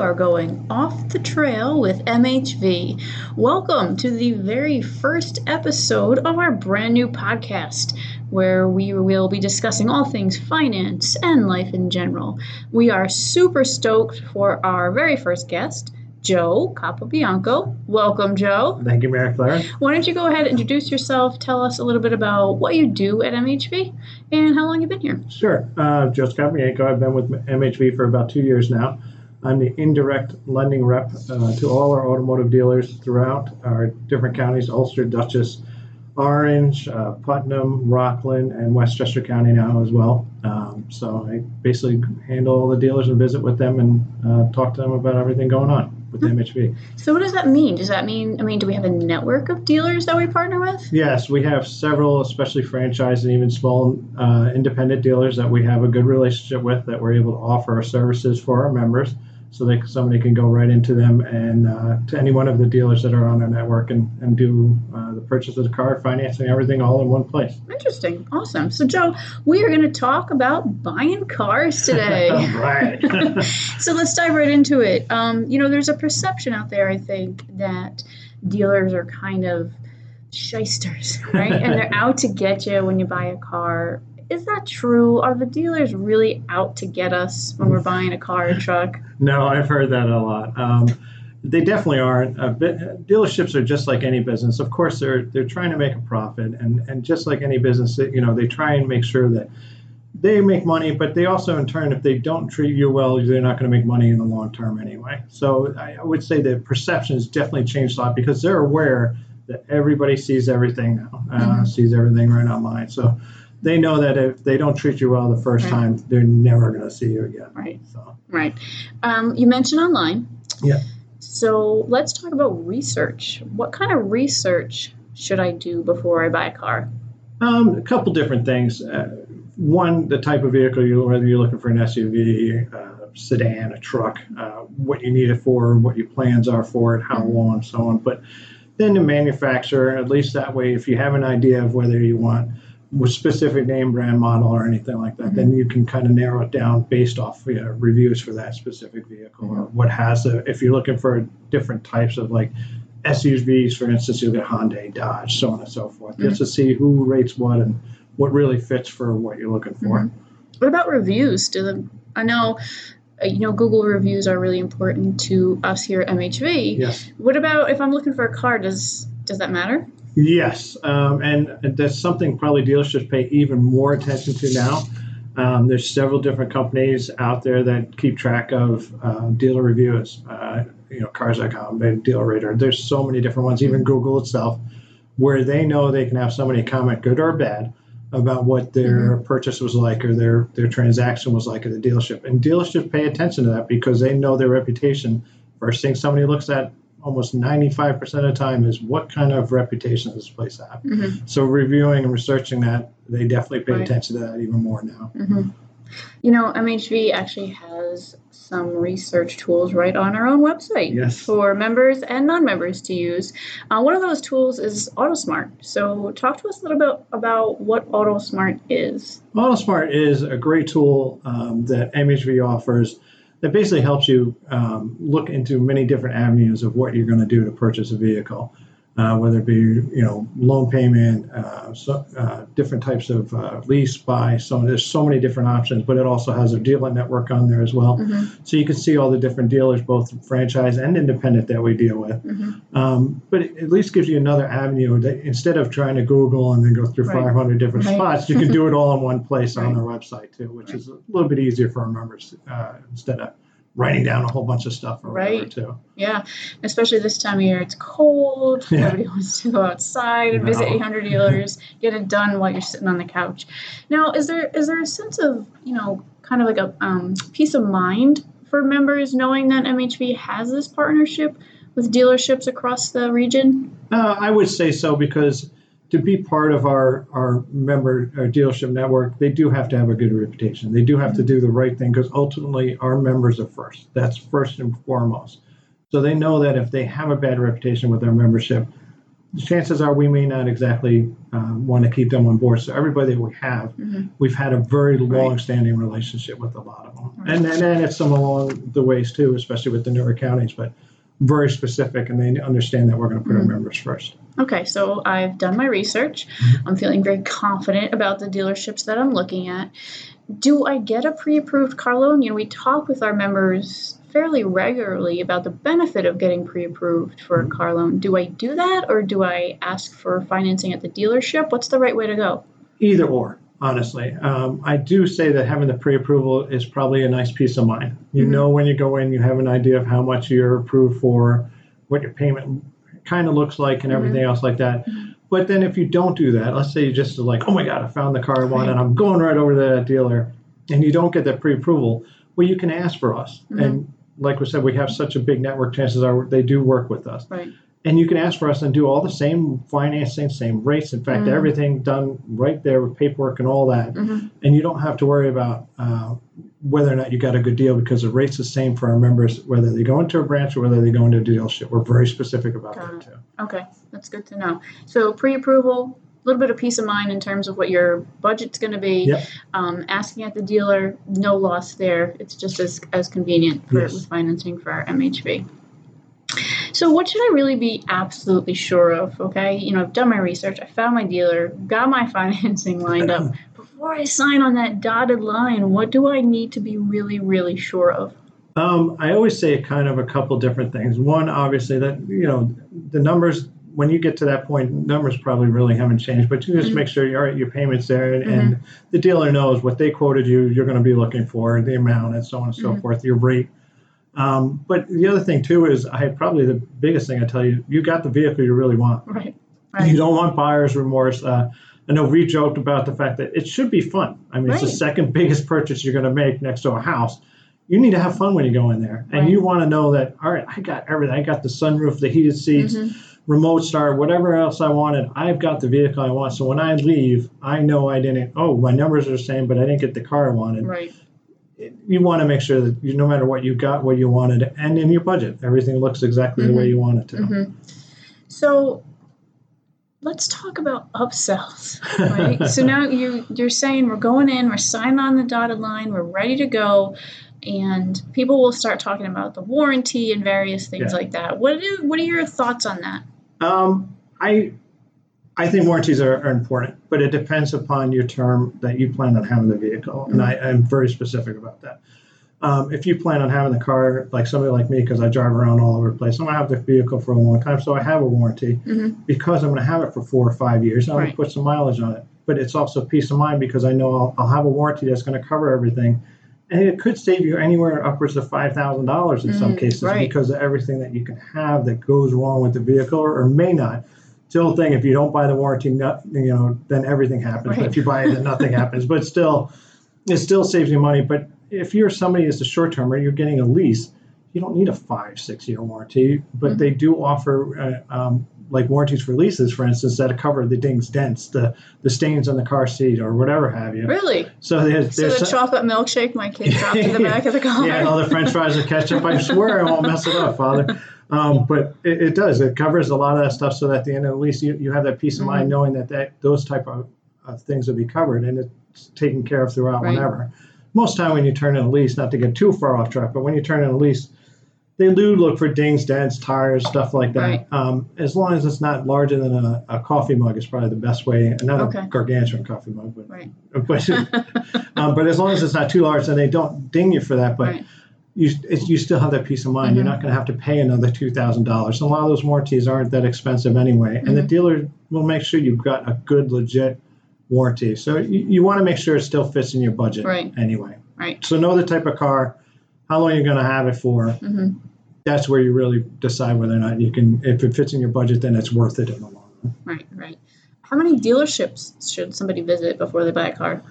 are going off the trail with MHV. Welcome to the very first episode of our brand new podcast, where we will be discussing all things finance and life in general. We are super stoked for our very first guest. Joe Capobianco. Welcome, Joe. Thank you, Mary Claire. Why don't you go ahead and introduce yourself? Tell us a little bit about what you do at MHV and how long you've been here. Sure. Uh, Joe Capobianco. I've been with MHV for about two years now. I'm the indirect lending rep uh, to all our automotive dealers throughout our different counties Ulster, Dutchess, Orange, uh, Putnam, Rockland, and Westchester County now as well. Um, so I basically handle all the dealers and visit with them and uh, talk to them about everything going on with MHV. So what does that mean? Does that mean I mean do we have a network of dealers that we partner with? Yes, we have several, especially franchise and even small uh, independent dealers that we have a good relationship with that we're able to offer our services for our members so that somebody can go right into them and uh, to any one of the dealers that are on our network and, and do uh, the purchase of the car, financing, everything all in one place. Interesting. Awesome. So, Joe, we are going to talk about buying cars today. right. so, let's dive right into it. Um, you know, there's a perception out there, I think, that dealers are kind of shysters, right? and they're out to get you when you buy a car. Is that true? Are the dealers really out to get us when we're buying a car or truck? No, I've heard that a lot. Um, they definitely aren't. Uh, dealerships are just like any business. Of course, they're they're trying to make a profit, and and just like any business, you know, they try and make sure that they make money, but they also, in turn, if they don't treat you well, they're not going to make money in the long term anyway. So I would say the perception has definitely changed a lot because they're aware that everybody sees everything now, uh, mm-hmm. sees everything right online. So they know that if they don't treat you well the first right. time, they're never going to see you again. Right. So. Right. Um, you mentioned online. Yeah. So let's talk about research. What kind of research should I do before I buy a car? Um, a couple different things. Uh, one, the type of vehicle you whether you're looking for an SUV, uh, sedan, a truck, uh, what you need it for, what your plans are for it, how mm-hmm. long, and so on. But then the manufacturer, at least that way, if you have an idea of whether you want specific name, brand, model, or anything like that, mm-hmm. then you can kind of narrow it down based off you know, reviews for that specific vehicle mm-hmm. or what has a, if you're looking for different types of like SUVs, for instance, you look at Hyundai, Dodge, so on and so forth, mm-hmm. just to see who rates what and what really fits for what you're looking for. Mm-hmm. What about reviews? Do them? I know uh, you know google reviews are really important to us here at mhv yes what about if i'm looking for a car does does that matter Yes, um, and that's something probably dealerships pay even more attention to now. Um, there's several different companies out there that keep track of uh, dealer reviews. Uh, you know, Cars.com, Dealer Rater. There's so many different ones. Even Google itself, where they know they can have somebody comment, good or bad, about what their mm-hmm. purchase was like or their their transaction was like at the dealership. And dealerships pay attention to that because they know their reputation. First thing somebody looks at almost 95% of the time is what kind of reputation does this place have. Mm-hmm. So reviewing and researching that, they definitely pay right. attention to that even more now. Mm-hmm. You know, MHV actually has some research tools right on our own website yes. for members and non-members to use. Uh, one of those tools is AutoSmart. So, talk to us a little bit about what AutoSmart is. AutoSmart is a great tool um, that MHV offers that basically helps you um, look into many different avenues of what you're going to do to purchase a vehicle uh, whether it be you know loan payment, uh, so, uh, different types of uh, lease, buy. So there's so many different options, but it also has a dealer network on there as well. Mm-hmm. So you can see all the different dealers, both franchise and independent, that we deal with. Mm-hmm. Um, but it at least gives you another avenue that instead of trying to Google and then go through right. 500 different right. spots, you can do it all in one place right. on the website too, which is a little bit easier for our members uh, instead of writing down a whole bunch of stuff or right. too. Yeah, especially this time of year, it's cold. Yeah. Nobody wants to go outside and no. visit 800 dealers. Get it done while you're sitting on the couch. Now, is there is there a sense of you know kind of like a um, peace of mind for members knowing that MHV has this partnership with dealerships across the region? Uh, I would say so because to be part of our our member our dealership network, they do have to have a good reputation. They do have to do the right thing because ultimately our members are first. That's first and foremost. So they know that if they have a bad reputation with their membership, chances are we may not exactly uh, want to keep them on board. So everybody that we have, Mhm. we've had a very long-standing relationship with a lot of them, Right. and and then it's some along the ways too, especially with the newer counties, but very specific, and they understand that we're going to put Mhm. our members first. Okay, so I've done my research. Mm-hmm. I'm feeling very confident about the dealerships that I'm looking at. Do I get a pre approved car loan? You know, we talk with our members fairly regularly about the benefit of getting pre approved for a Mm-hmm. car loan. Do I do that or do I ask for financing at the dealership? What's the right way to go? Either or, honestly. Um, I do say that having the pre-approval is probably a nice peace of mind. You Mhm. know when you go in, you have an idea of how much you're approved for, what your payment kind of looks like, and everything else like that. But then if you don't do that, let's say you just are like, oh my God, I found the car I want, Right. and I'm going right over to that dealer, and you don't get that pre-approval, well, you can ask for us. Mhm. And like we said, we have such a big network. Chances are they do work with us Right. and you can ask for us and do all the same financing, same rates. In fact, Mm. everything done right there with paperwork and all that. hmm And you don't have to worry about uh, whether or not you got a good deal because the rate's the same for our members, whether they go into a branch or whether they go into a dealership. We're very specific about Got that it. too. Okay, that's good to know. So pre approval, a little bit of peace of mind in terms of what your budget's going to be. Yep. Um, asking at the dealer, no loss there. It's just as, as convenient for, Yes. with financing for our MHV. So, what should I really be absolutely sure of? Okay, you know, I've done my research, I found my dealer, got my financing lined up. Before I sign on that dotted line, what do I need to be really, really sure of? Um, I always say kind of a couple different things. One, obviously, that you know the numbers. When you get to that point, numbers probably really haven't changed, but you just Mhm. make sure your your payments there, and, and the dealer knows what they quoted you. You're going to be looking for the amount, and so on and so Mhm. forth. Your rate. Um, but the other thing too is, I probably the biggest thing I tell you, you got the vehicle you really want. Right, You don't want buyer's remorse. Uh, I know we joked about the fact that it should be fun. I mean, it's the second biggest purchase you're going to make next to a house. You need to have fun when you go in there, and Right. you want to know that. All right, I got everything. I got the sunroof, the heated seats, Mhm. remote start, whatever else I wanted. I've got the vehicle I want. So when I leave, I know I didn't. Oh, my numbers are the same, but I didn't get the car I wanted. right. You want to make sure that you, no matter what you got, what you wanted, and in your budget, everything looks exactly the way Mhm. you want it to. hmm So let's talk about upsells, right? so now you you're saying we're going in, we're signing on the dotted line, we're ready to go, and people will start talking about the warranty and various things Yeah. like that. What are, what are your thoughts on that? Um, I I think warranties are, are important, but it depends upon your term that you plan on having the vehicle, and I am very specific about that. Um, if you plan on having the car, like somebody like me, because I drive around all over the place, I'm gonna have the vehicle for a long time, so I have a warranty hmm because I'm gonna have it for four or five years. I'm Right. gonna put some mileage on it, but it's also peace of mind because I know I'll, I'll have a warranty that's gonna cover everything, and it could save you anywhere upwards of five thousand dollars in some Mm, cases right. because of everything that you can have that goes wrong with the vehicle or, or may not. The thing. If you don't buy the warranty, not, you know, then everything happens. But if you buy it, then nothing happens. But still, it still saves you money. But if you're somebody that's a short termer, you're getting a lease. You don't need a five, six year warranty, but Mhm. they do offer uh, um, like warranties for leases, for instance, that cover the dings, dents, the the stains on the car seat, or whatever have you. Really? So there's So the some- chocolate milkshake my kid dropped in the back of the car. yeah, and all the French fries with ketchup. I swear I won't mess it up, Father. Um, but it, it does. It covers a lot of that stuff, so that at the end of the lease, you, you have that peace of mind Mhm. knowing that, that those type of, of things will be covered and it's taken care of throughout Right. whenever. Most time when you turn in a lease, not to get too far off track, but when you turn in a lease, they do look for dings, dents, tires, stuff like that. Right. Um, as long as it's not larger than a, a coffee mug, is probably the best way. Not Okay. a gargantuan coffee mug, but Right. but, um, but as long as it's not too large, then they don't ding you for that. But Right. you it's, you still have that peace of mind. You're Mhm. not going to have to pay another two thousand dollars. A lot of those warranties aren't that expensive anyway, and the Mhm. dealer will make sure you've got a good, legit warranty. So you, you want to make sure it still fits in your budget Right. anyway. Right. So know the type of car, how long you're going to have it for. hmm That's where you really decide whether or not you can. If it fits in your budget, then it's worth it in the long run. Right. Right. How many dealerships should somebody visit before they buy a car?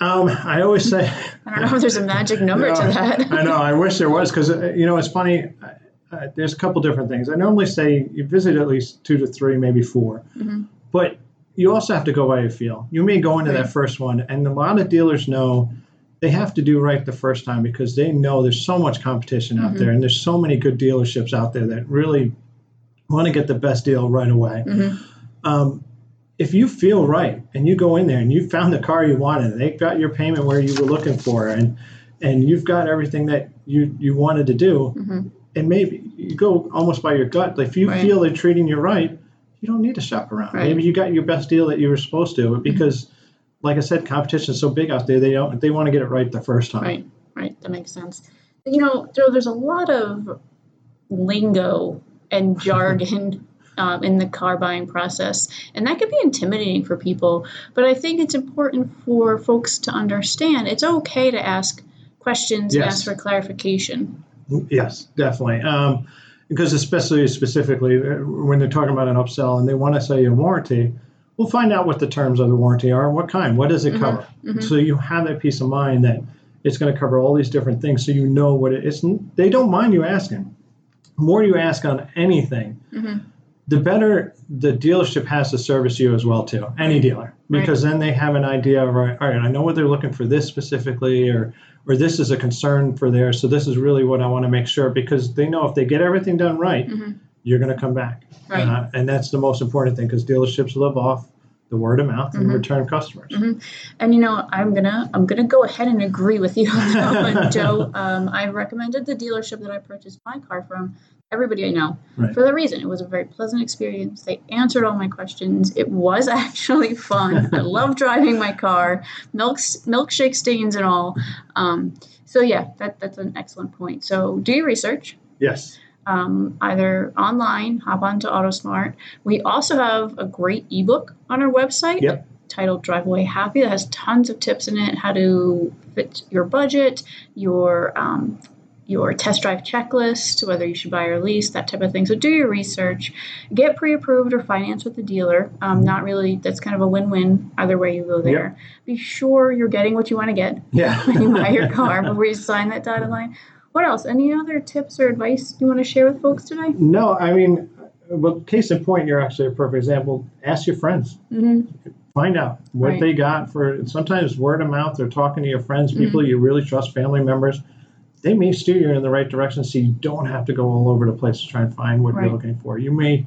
Um, I always say. I don't know if there's a magic number to that. I know. I wish there was because you know it's funny. Uh, uh, there's a couple different things. I normally say you visit at least two to three, maybe 4 Mhm. but you also have to go by your feel. You may go into Right. that first one, and a lot of dealers know they have to do right the first time because they know there's so much competition out Mhm. there, and there's so many good dealerships out there that really want to get the best deal right away. Mhm. Um, if you feel right and you go in there and you found the car you wanted, and they got your payment where you were looking for, and and you've got everything that you you wanted to do, Mhm. and maybe you go almost by your gut. If you Right. feel they're treating you right, you don't need to shop around. Right. Maybe you got your best deal that you were supposed to because. Like I said, competition is so big out there. They don't. They want to get it right the first time. Right, right. That makes sense. You know, Joe, there's a lot of lingo and jargon um, in the car buying process, and that can be intimidating for people. But I think it's important for folks to understand it's okay to ask questions and Yes. ask for clarification. Yes, definitely. Um, because especially specifically uh, when they're talking about an upsell and they want to sell you a warranty, we'll find out what the terms of the warranty are. What kind? What does it Mhm, cover? mhm. So you have that peace of mind that it's going to cover all these different things, so you know what it is. They don't mind you asking. The more you ask on anything, Mhm. The better the dealership has to service you as well too. Any dealer, Right. because then they have an idea of right, all right, I know what they're looking for this specifically, or or this is a concern for theirs. So this is really what I want to make sure because they know if they get everything done right, Mhm. you're going to come back, Right. uh, and that's the most important thing because dealerships live off the word of mouth and Mhm. return customers. Mhm. And you know, I'm gonna I'm gonna go ahead and agree with you on that one, Joe. Um, I recommended the dealership that I purchased my car from. Everybody I know Right. for that reason. It was a very pleasant experience. They answered all my questions. It was actually fun. I love driving my car, milk milkshake stains and all. Um, so yeah, that that's an excellent point. So do your research. Yes. um, either online, hop onto AutoSmart. We also have a great ebook on our website Yep. titled Drive Away Happy that has tons of tips in it, how to fit your budget, your um, your test drive checklist, whether you should buy or lease, that type of thing. So do your research, get pre-approved or finance with the dealer. Um, not really. That's kind of a win-win either way you go there. Be sure you're getting what you want to get Yeah. when you buy your car before you sign that dotted line. What else? Any other tips or advice you want to share with folks today? no, I mean, well, case in point, you're actually a perfect example. Ask your friends. Mm-hmm find out what Right. they got for sometimes word of mouth or talking to your friends people Mm-hmm. you really trust family members they may steer you in the right direction so you don't have to go all over the place to try and find what Right. you're looking for you may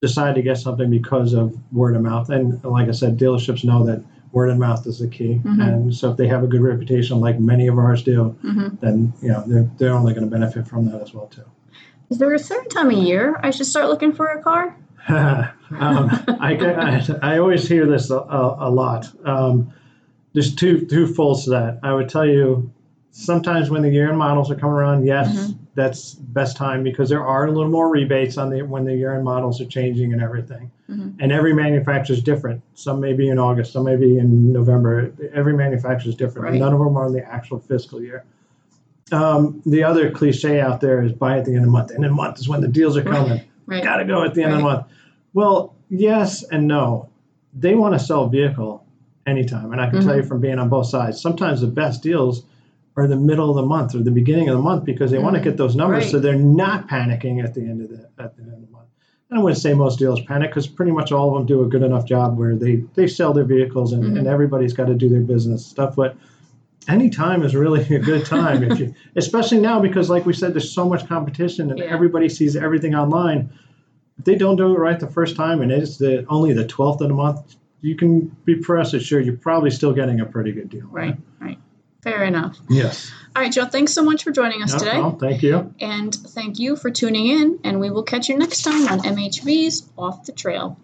decide to get something because of word of mouth and like i said dealerships know that word of mouth is the key Mhm. and so if they have a good reputation like many of ours do hmm then you know they're, they're only going to benefit from that as well too Is there a certain time of year I should start looking for a car? um, I, I, I always hear this a, a, a lot. Um, there's two two folds to that. I would tell you, sometimes when the year end models are coming around, yes, Mhm. that's best time because there are a little more rebates on the when the year end models are changing and everything. Mhm. And every manufacturer is different. Some may be in August, some may be in November. Every manufacturer is different. Right. None of them are in the actual fiscal year. Um, the other cliche out there is buy at the end of the month. End of the month is when the deals are coming Right. got to go at the end of the month. Well, yes and no. They want to sell a vehicle anytime. And I can tell Mm-hmm. you from being on both sides, sometimes the best deals are the middle of the month or the beginning of the month because they want to get those numbers Right. so they're not panicking at the end of the at the end of the month. And I wouldn't say most dealers panic because pretty much all of them do a good enough job where they, they sell their vehicles and, Mhm. and everybody's got to do their business stuff. But any time is really a good time if you especially now because like we said there's so much competition and Yeah. everybody sees everything online if they don't do it right the first time and it's the only the 12th of the month you can be pressed assured you're probably still getting a pretty good deal Right. Right. Fair enough. yes All right, Joe. Thanks so much for joining us No today, problem. thank you and thank you for tuning in. And we will catch you next time on MHV's Off the Trail.